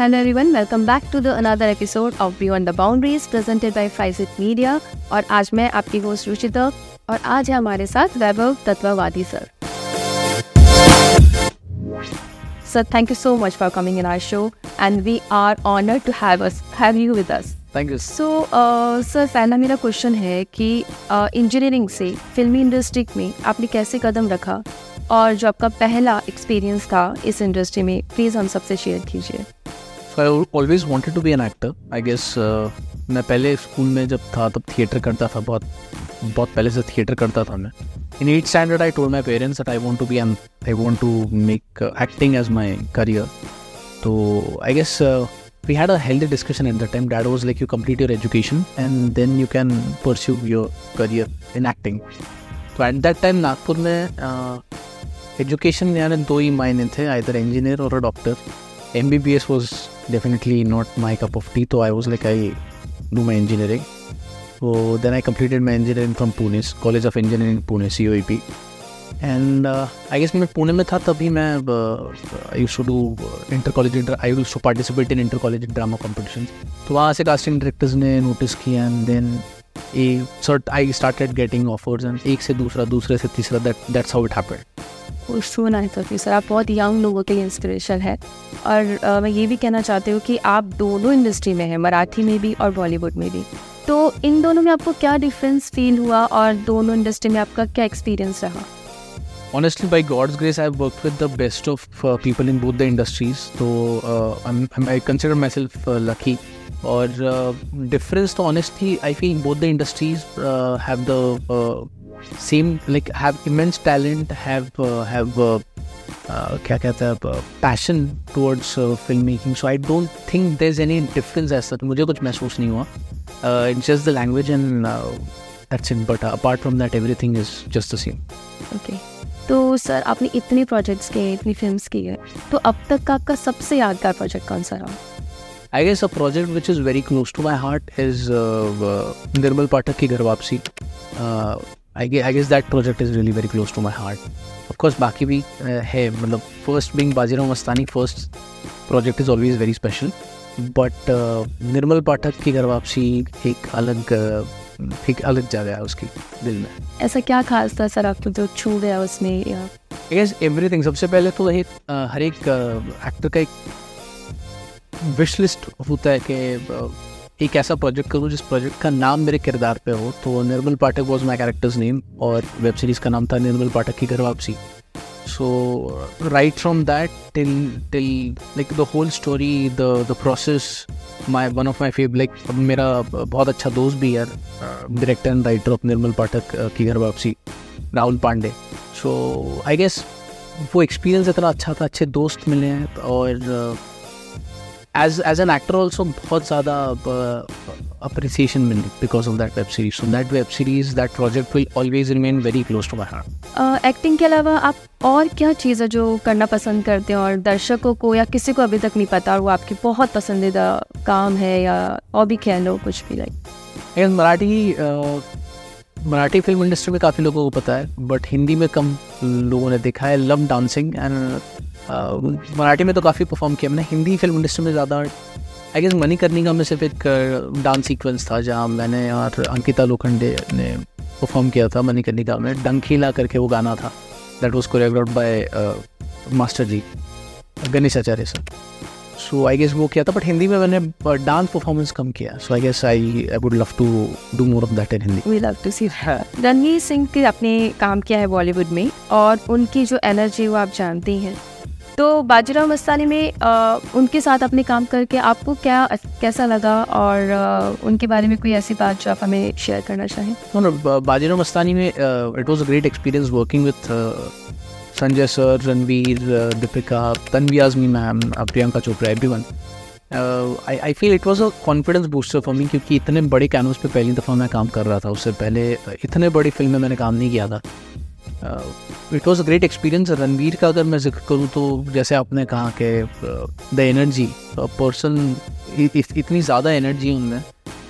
Hello everyone welcome back to the another episode of beyond the boundaries presented by Fricit media और आज मैं आपकी host Ruchita और आज है हमारे साथ Vaibhav Tatwawadi sir sir thank you so much for coming in our show and we are honoured to have us have you with us thank you so sir पहला मेरा क्वेश्चन है कि uh, इंजीनियरिंग से फिल्मी industry में आपने कैसे कदम रखा? और जो आपका पहला एक्सपीरियंस था इस इंडस्ट्री में प्लीज़ हम सबसे शेयर कीजिए। So I always wanted to be an actor I guess मैं पहले स्कूल में जब था तब थिएटर करता था बहुत बहुत पहले से थिएटर करता था मैं in eighth standard I told my parents that I want to be an I want to make acting as my career तो I guess we had a healthy discussion at that time. Dad was like, you complete your education and then you can pursue your career in acting. तो at that time Nagpur में education यानी दो ही मायने थे either engineer और doctor as was definitely not my cup of tea तो I was like I do my engineering so then I completed my engineering from Pune, College of Engineering Pune, COEP. And I guess मैं पुणे में था तभी मैं I to do inter college I use to participate in inter college drama competition तो वहाँ से casting directors ने notice किया and then a sort I started getting offers and एक से दूसरा दूसरे से तीसरा that that's how it happened सुना है तो सर आप बहुत यंग लोगों के लिए इंस्पिरेशन है। और uh, मैं ये भी कहना चाहती हूँ कि आप दोनों इंडस्ट्री में हैं मराठी में भी और बॉलीवुड में भी। तो इन दोनों में आपको क्या डिफरेंस फील हुआ और दोनों इंडस्ट्री में आपका क्या एक्सपीरियंस रहा? Honestly by god's grace i've worked with the best of uh, people in both the industries so uh, I'm, I'm, i consider myself uh, lucky. Or uh, तो industries uh, have the uh, same like have immense talent have uh, have uh, uh, क्या कहते हैं passion towards film making so I don't think there is any difference ऐसा तो मुझे कुछ महसूस नहीं हुआ। It's just the language and that's it but apart from that everything is just the same okay तो सर आपने इतने प्रोजेक्ट्स किए इतनी फिल्म्स की है। तो अब तक का आपका सबसे यादगार प्रोजेक्ट कौन सा रहा? I guess a project which is very close to my heart is uh, uh, Nirmal Pathak ki Ghar Wapsi. Uh, I, gue- I guess that project is really very close to my heart. Of course, बाकी भी uh, है मतलब first being Bajirao Mastani first project is always very special. But uh, निर्मल पाठक की घर वापसी एक अलग uh, एक अलग जगह है उसकी दिल में ऐसा क्या खास था सर आपको जो छू गया उसमें आई गेस एवरीथिंग सबसे पहले तो अ, हर एक एक्टर का एक विश लिस्ट होता है कि एक ऐसा प्रोजेक्ट करूँ जिस प्रोजेक्ट का नाम मेरे किरदार पे हो तो Nirmal Pathak was my character's name और वेब सीरीज़ का नाम था Nirmal Pathak Ki Ghar Wapsi. So right from that till till like the whole story the the process my one of my fav like मेरा बहुत अच्छा दोस्त भी है director and writer of Nirmal Pathak Ki Ghar Wapsi, Rahul Pandey. So I guess वो experience इतना अच्छा था, अच्छे दोस्त मिले हैं और as as an actor also बहुत ज़्यादा appreciation milli because of that web series so that web series that project will always remain very close to my heart acting के अलावा आप और क्या चीज़ है जो करना पसंद करते हैं? और दर्शकों को या किसी को अभी तक नहीं पता और वो आपकी बहुत पसंदीदा काम है या और भी कह लो कुछ भी लाइक लेकिन मराठी मराठी फ़िल्म इंडस्ट्री में काफ़ी लोगों को पता है बट हिंदी में कम लोगों ने देखा है लव डांसिंग एंड मराठी में तो काफ़ी परफॉर्म किया मैंने। हिंदी फ़िल्म इंडस्ट्री में ज़्यादा आई गेस मणिकर्णिका में सिर्फ़ एक डांस सीक्वेंस था जहाँ मैंने और अंकिता लोखंडे ने परफॉर्म किया था मणिकर्णिका में डंकीला करके वो गाना था। That was choreograph by master ji Ganesh Acharya sir so I guess वो किया था बट हिंदी में मैंने डांस परफॉर्मेंस कम किया। So I guess I I would love to do more of that in Hindi we love to see Ranveer Singh के आपने काम किया है बॉलीवुड में, और उनकी जो एनर्जी वो आप जानते हैं। तो बाजीराव मस्तानी में आ, उनके साथ अपने काम करके आपको क्या कैसा लगा? और आ, उनके बारे में कोई ऐसी बात जो आप हमें शेयर करना चाहें? No, no, बाजीराव मस्तानी में it was a great experience working with Sanjay sir Ranveer Deepika Tanvi Azmi ma'am Priyanka Chopra everyone I feel it was a confidence booster for me क्योंकि इतने बड़े कैनवस पर पहली दफ़ा मैं काम कर रहा था उससे पहले इतने बड़ी फ़िल्म में मैंने काम नहीं किया था। It was a great experience Ranveer का अगर मैं ज़िक्र करूँ तो जैसे आपने कहा कि द एनर्जी पर्सन इतनी ज़्यादा एनर्जी उनमें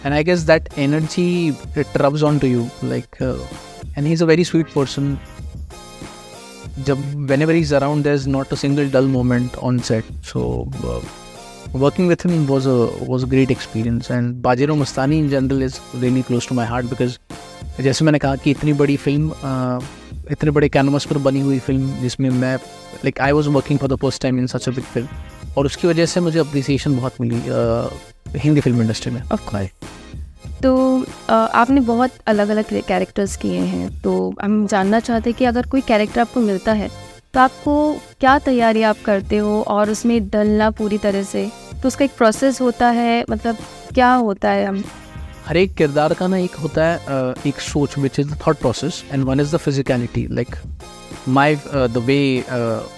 and I guess that energy it rubs on to you like and he is a very sweet person जब whenever is around there is not a single dull moment on set so working with him was a was a great experience. And Bajirao Mastani in general is really close to my heart because, जैसे मैंने कहा कि इतनी बड़ी film इतने बड़े canvas पर बनी हुई फ़िल्म जिसमें मैं like I was working for the first time in such a big film और उसकी वजह से मुझे अप्रिसिएशन बहुत मिली हिंदी फ़िल्म इंडस्ट्री में. ऑफ़ तो आपने बहुत अलग अलग कैरेक्टर्स किए हैं. तो हम जानना चाहते हैं कि अगर कोई कैरेक्टर आपको मिलता है तो आपको क्या तैयारी आप करते हो और उसमें डलना पूरी तरह से? तो उसका एक प्रोसेस होता है मतलब क्या होता है? हम हर एक किरदार का ना एक होता है एक सोच which is the thought process and one is the physicality like my the way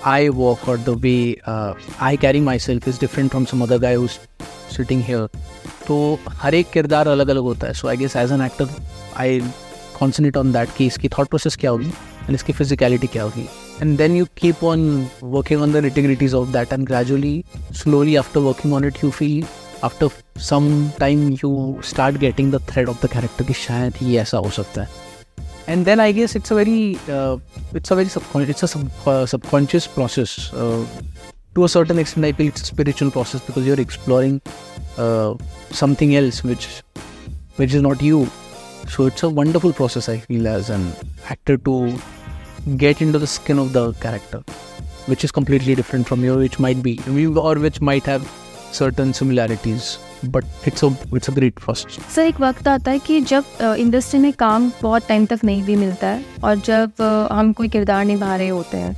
I walk और the way I carry myself is different from some other guy sitting here तो हर एक किरदार अलग अलग होता है so I guess as an actor I concentrate on that कि इसकी थॉट प्रोसेस क्या होगी एंड इसकी फिजिकलिटी क्या होगी. And then you keep on working on the nitty-gritties of that and gradually, slowly after working on it, you feel after some time you start getting the thread of the character कि शायद ही ऐसा हो सकता है and then I guess it's a very uh, it's a very subconscious it's a sub, uh, subconscious process uh, to a certain extent I feel it's a spiritual process because you're exploring uh, something else which which is not you so it's a wonderful process I feel as an actor to get into the skin of the character, which is completely different from you, which might be, or which might have certain similarities. But it's it's a great first sir एक वक्त आता है कि जब industry में काम बहुत time तक नहीं भी मिलता है और जब हम कोई किरदार निभा रहे होते हैं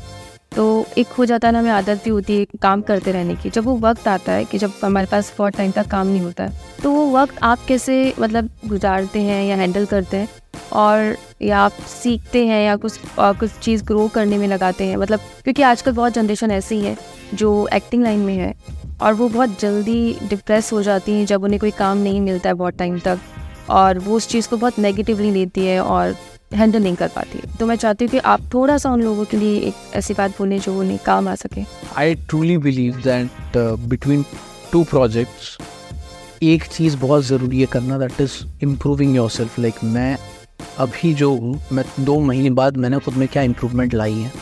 तो एक हो जाता है ना, हमें आदत भी होती है काम करते रहने की। जब वो वक्त आता है कि जब हमारे पास बहुत टाइम तक काम नहीं होता है तो वो वक्त आप कैसे मतलब गुजारते हैं या हैंडल करते हैं? और, या आप सीखते हैं या कुछ और कुछ चीज़ ग्रो करने में लगाते हैं? मतलब क्योंकि आजकल बहुत जनरेशन ऐसी है जो एक्टिंग लाइन में है और वो बहुत जल्दी डिप्रेस हो जाती हैं जब उन्हें कोई काम नहीं मिलता है बहुत टाइम तक और वो उस चीज़ को बहुत नेगेटिवली लेती है और हैंडल नहीं कर पाती है। तो मैं चाहती हूँ कि आप थोड़ा सा उन लोगों के लिए एक ऐसी बात बोलें जो उन्हें काम आ सके। I truly believe that between two projects एक चीज़ बहुत ज़रूरी है करना that is improving yourself like मैं अभी जो हूँ, मैं दो महीने बाद मैंने खुद में क्या इम्प्रूवमेंट लाई है?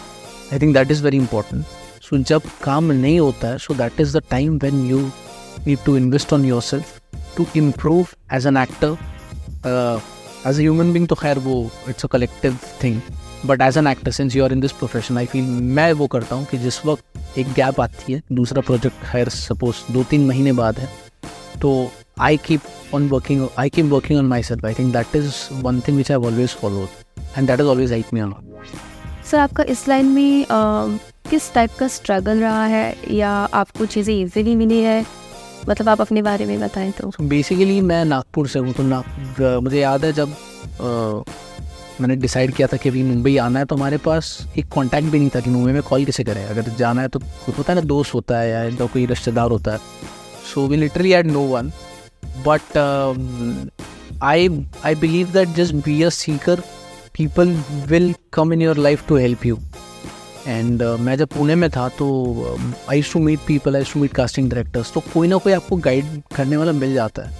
I think that is very important so जब काम नहीं होता है so that is the time when you need to invest on yourself to improve as an actor as a human being तो खैर वो it's a collective thing but as an actor since you are in this profession I feel मैं वो करता हूँ कि जिस वक्त एक गैप आती है दूसरा प्रोजेक्ट खैर सपोज़ दो तीन महीने बाद है तो I keep on working. I keep working on myself. I think that is one thing which I've always followed, and that has always helped me a lot. Sir आपका इस लाइन में uh, किस टाइप का struggle रहा है या आपको चीज़ें इजीली मिली है मतलब आप अपने बारे में बताएँ तो बेसिकली मैं नागपुर से हूँ तो नाग मुझे याद है जब uh, मैंने डिसाइड किया था कि अभी मुंबई आना है तो हमारे पास एक कांटेक्ट भी नहीं था कि मुंबई में कॉल किसे करें अगर जाना है तो होता है ना दोस्त होता है या कोई रिश्तेदार होता है so we literally had no one but I I believe that just just be seeker. People will come in your life to help you. And uh, मैं जब पुणे में था तो I to meet people I to meet casting directors तो कोई ना कोई आपको गाइड करने वाला मिल जाता है।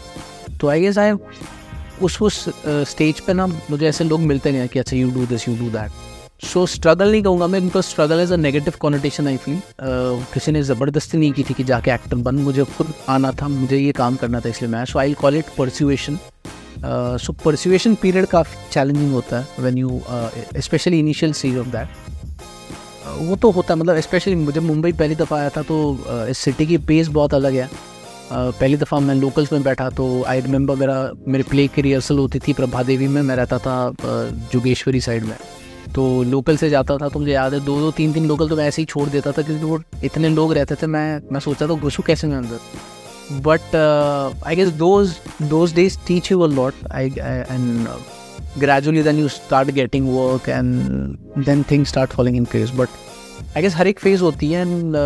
तो आई गेस आई उस उस स्टेज uh, पे ना मुझे ऐसे लोग मिलते नहीं हैं कि अच्छा you do this you do that so struggle नहीं कहूँगा मैं because struggle is a negative connotation I feel किसी ने ज़बरदस्ती नहीं की थी कि जाके एक्टर बन मुझे खुद आना था मुझे ये काम करना था इसलिए मैं। So I call it persuasion so persuasion period काफ़ी चैलेंजिंग होता है when you specially initial seas of that वो तो होता है मतलब स्पेशली मुझे मुंबई पहली दफ़ा आया था तो इस सिटी की पेस बहुत अलग है। पहली दफ़ा मैं लोकल्स में बैठा तो आई रिमेंबर मेरा, मेरे प्ले की रिहर्सल होती थी प्रभा देवी में, मैं रहता था जोगेश्वरी साइड में। तो लोकल से जाता था तो मुझे याद है दो दो तीन तीन लोकल तो मैं ऐसे ही छोड़ देता था, क्योंकि वो इतने लोग रहते थे, मैं मैं सोचता था, घुसू कैसे मैं अंदर? But I guess those those days teach you a lot I and gradually then you start getting work and then thing start following in phase but I guess हर एक फ़ेज़ होती है and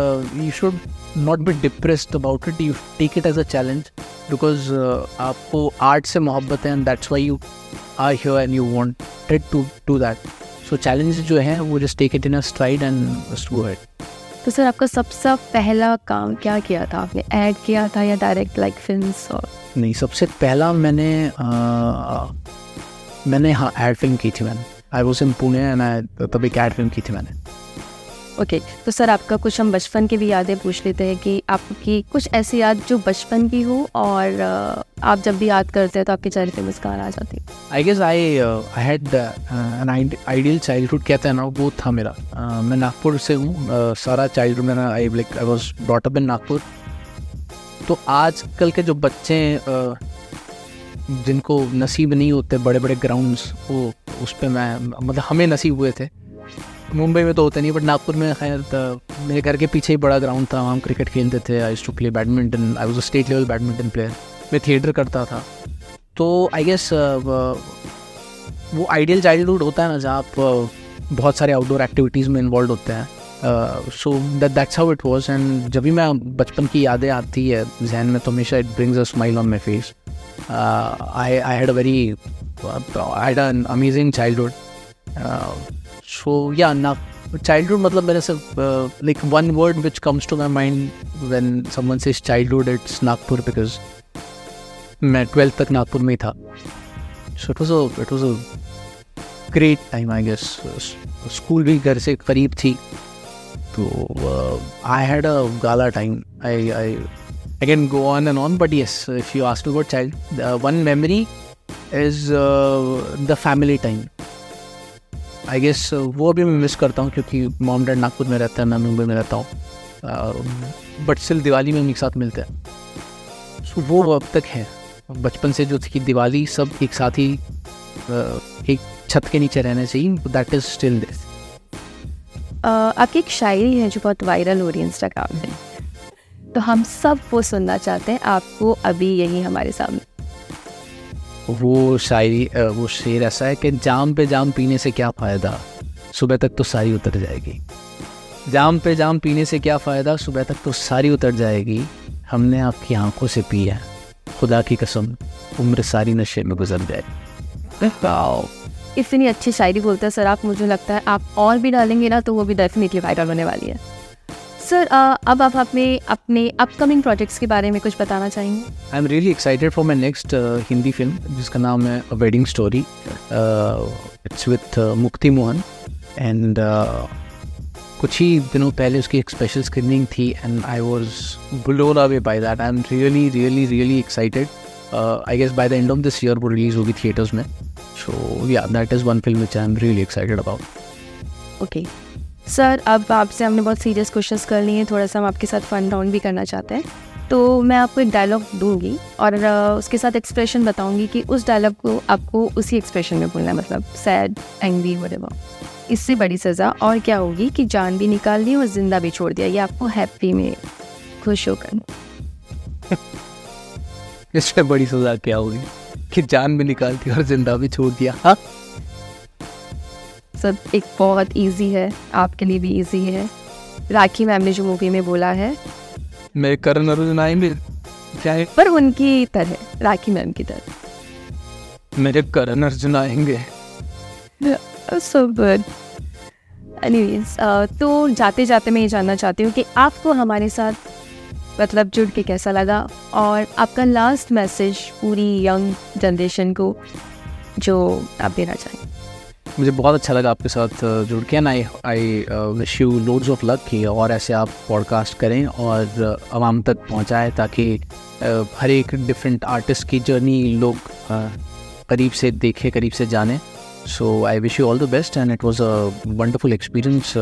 you should not be depressed about it you take it as a challenge because आपको art से मोहब्बत है and that's why you are here and you want to do that so challenge जो है वो just take it in stride and go head तो sir आपका सबसे पहला काम क्या किया था? आपने ऐड किया था या डायरेक्ट लाइक फ़िल्म और? नहीं सबसे पहला मैंने आ, मैंने हाँ एड फ़िल्म की थी मैंने I was in Pune and I तब एक एड फ़िल्म की थी मैंने। ओके okay, तो सर आपका कुछ हम बचपन की भी यादें पूछ लेते हैं कि आपकी कुछ ऐसी याद जो बचपन की हो और आप जब भी याद करते हैं तो आपके चेहरे पे मुस्कान आ जाती है। I guess I I had an ideal childhood कहते हैं ना वो था मेरा। Uh, मैं नागपुर से हूँ uh, सारा चाइल्डहुड मेरा I like I was brought up in Nagpur तो आजकल के जो बच्चे हैं, uh, जिनको नसीब नहीं होते बड़े बड़े ग्राउंड्स वो उस पर मैं मतलब हमें नसीब हुए थे। मुंबई में तो होते नहीं बट नागपुर में खैर मेरे घर के पीछे ही बड़ा ग्राउंड था, वहाँ हम क्रिकेट खेलते थे। I to play badminton I was a state level badminton player मैं थिएटर करता था। तो आई गेस वो आइडियल चाइल्डहुड होता है ना, जहाँ आप बहुत सारे आउटडोर एक्टिविटीज़ में इन्वॉल्व होते हैं। So that that's how it was and जब भी मैं बचपन की यादें आती है, जहन में तो हमेशा it brings a smile on my face I I had a very I had an amazing childhood so yeah ना चाइल्डहुड मतलब मेरे से like one word which comes to my mind when someone says childhood it's Nagpur because मैं twelfth तक नागपुर में ही था। So it was it was a great time I guess school भी घर से करीब थी। तो I had a gala time I I I can go on and on, but yes, if you ask me about child, uh, one memory is uh, the family time. I guess वो भी मैं miss करता हूँ क्योंकि mom dad Nagpur में रहता है मैं मुंबई में रहता हूँ। बट स्टिल दिवाली में हम एक साथ मिलते हैं। सो वो अब तक है। बचपन से जो थी कि दिवाली सब एक साथ ही uh, एक छत के नीचे रहने चाहिए दैट इज़ स्टिल दिस आपकी एक शायरी है जो बहुत वायरल हो रही है इंस्टाग्राम पे तो हम सब वो सुनना चाहते हैं। आपको अभी यही हमारे सामने। वो शायरी वो शेर ऐसा है कि जाम पे जाम पीने से क्या फ़ायदा? सुबह तक तो सारी उतर जाएगी। जाम पे जाम पीने से क्या फ़ायदा? सुबह तक तो सारी उतर जाएगी। हमने आपकी आँखों से पी है। खुदा की कसम उम्र सारी नशे में गुजर जाए। इतनी अच्छी शायरी बोलते हैं सर आप मुझे लगता है आप और भी डालेंगे ना तो वो भी डेफिनेटली वायरल होने वाली है। सर अ, अब आप अपने अपने अपकमिंग प्रोजेक्ट्स के बारे में कुछ बताना चाहेंगे? I am really excited for my next Hindi film जिसका नाम है a wedding story it's with Mukti Mohan and कुछ ही दिनों पहले उसकी एक स्पेशल स्क्रीनिंग थी and I was blown away by that I am really really really excited I guess by the end of this year वो release होगी theatres में. So yeah that is one film which I am really excited about okay sir, अब आपसे हमने बहुत serious questions कर लिए हैं। थोड़ा सा हम आपके साथ फन राउंड भी करना चाहते हैं। तो मैं आपको एक डायलॉग दूँगी और उसके साथ एक्सप्रेशन बताऊँगी कि उस डायलॉग को आपको उसी एक्सप्रेशन में बोलना है मतलब सैड एंग्री वटेवर इससे बड़ी सज़ा और क्या होगी कि जान भी निकाल ली और ज़िंदा भी छोड़ दिया। ये आपको हैप्पी में खुश होकर। इससे बड़ी सजा क्या होगी कि जान भी निकालती और ज़िंदा भी छोड़ दिया हाँ? सब एक बहुत इजी है आपके लिए भी इजी है। राखी मैम ने जो मूवी में बोला है। मेरे करण अर्जुन है पर उनकी तरह राखी मैम की तरह। मेरे करण अर्जुन आएँगे। सो गुड एनीवेज तो जाते जाते मैं ये जानना चाहती हूँ कि आपको हमारे साथ मतलब जुड़ के कैसा लगा? और आपका लास्ट मैसेज पूरी यंग जनरेशन को जो आप देना चाहें मुझे बहुत अच्छा लगा आपके साथ जुड़ के I I wish you loads of luck कि और ऐसे आप पॉडकास्ट करें और आवाम तक पहुँचाएँ ताकि हर एक डिफरेंट आर्टिस्ट की जर्नी लोग करीब से देखें, करीब से जानें। So I wish you all the best and it was a wonderful experience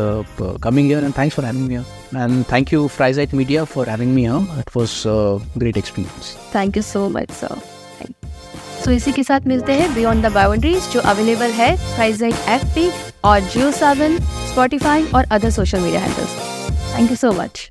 coming here and thanks for having me and thank you फ्राइजाइट media for having me here it was great experience thank you so much sir so इसी के साथ मिलते हैं beyond the boundaries जो available है प्राइजेट F P और Jio Saavn Spotify और other social media handles thank you so much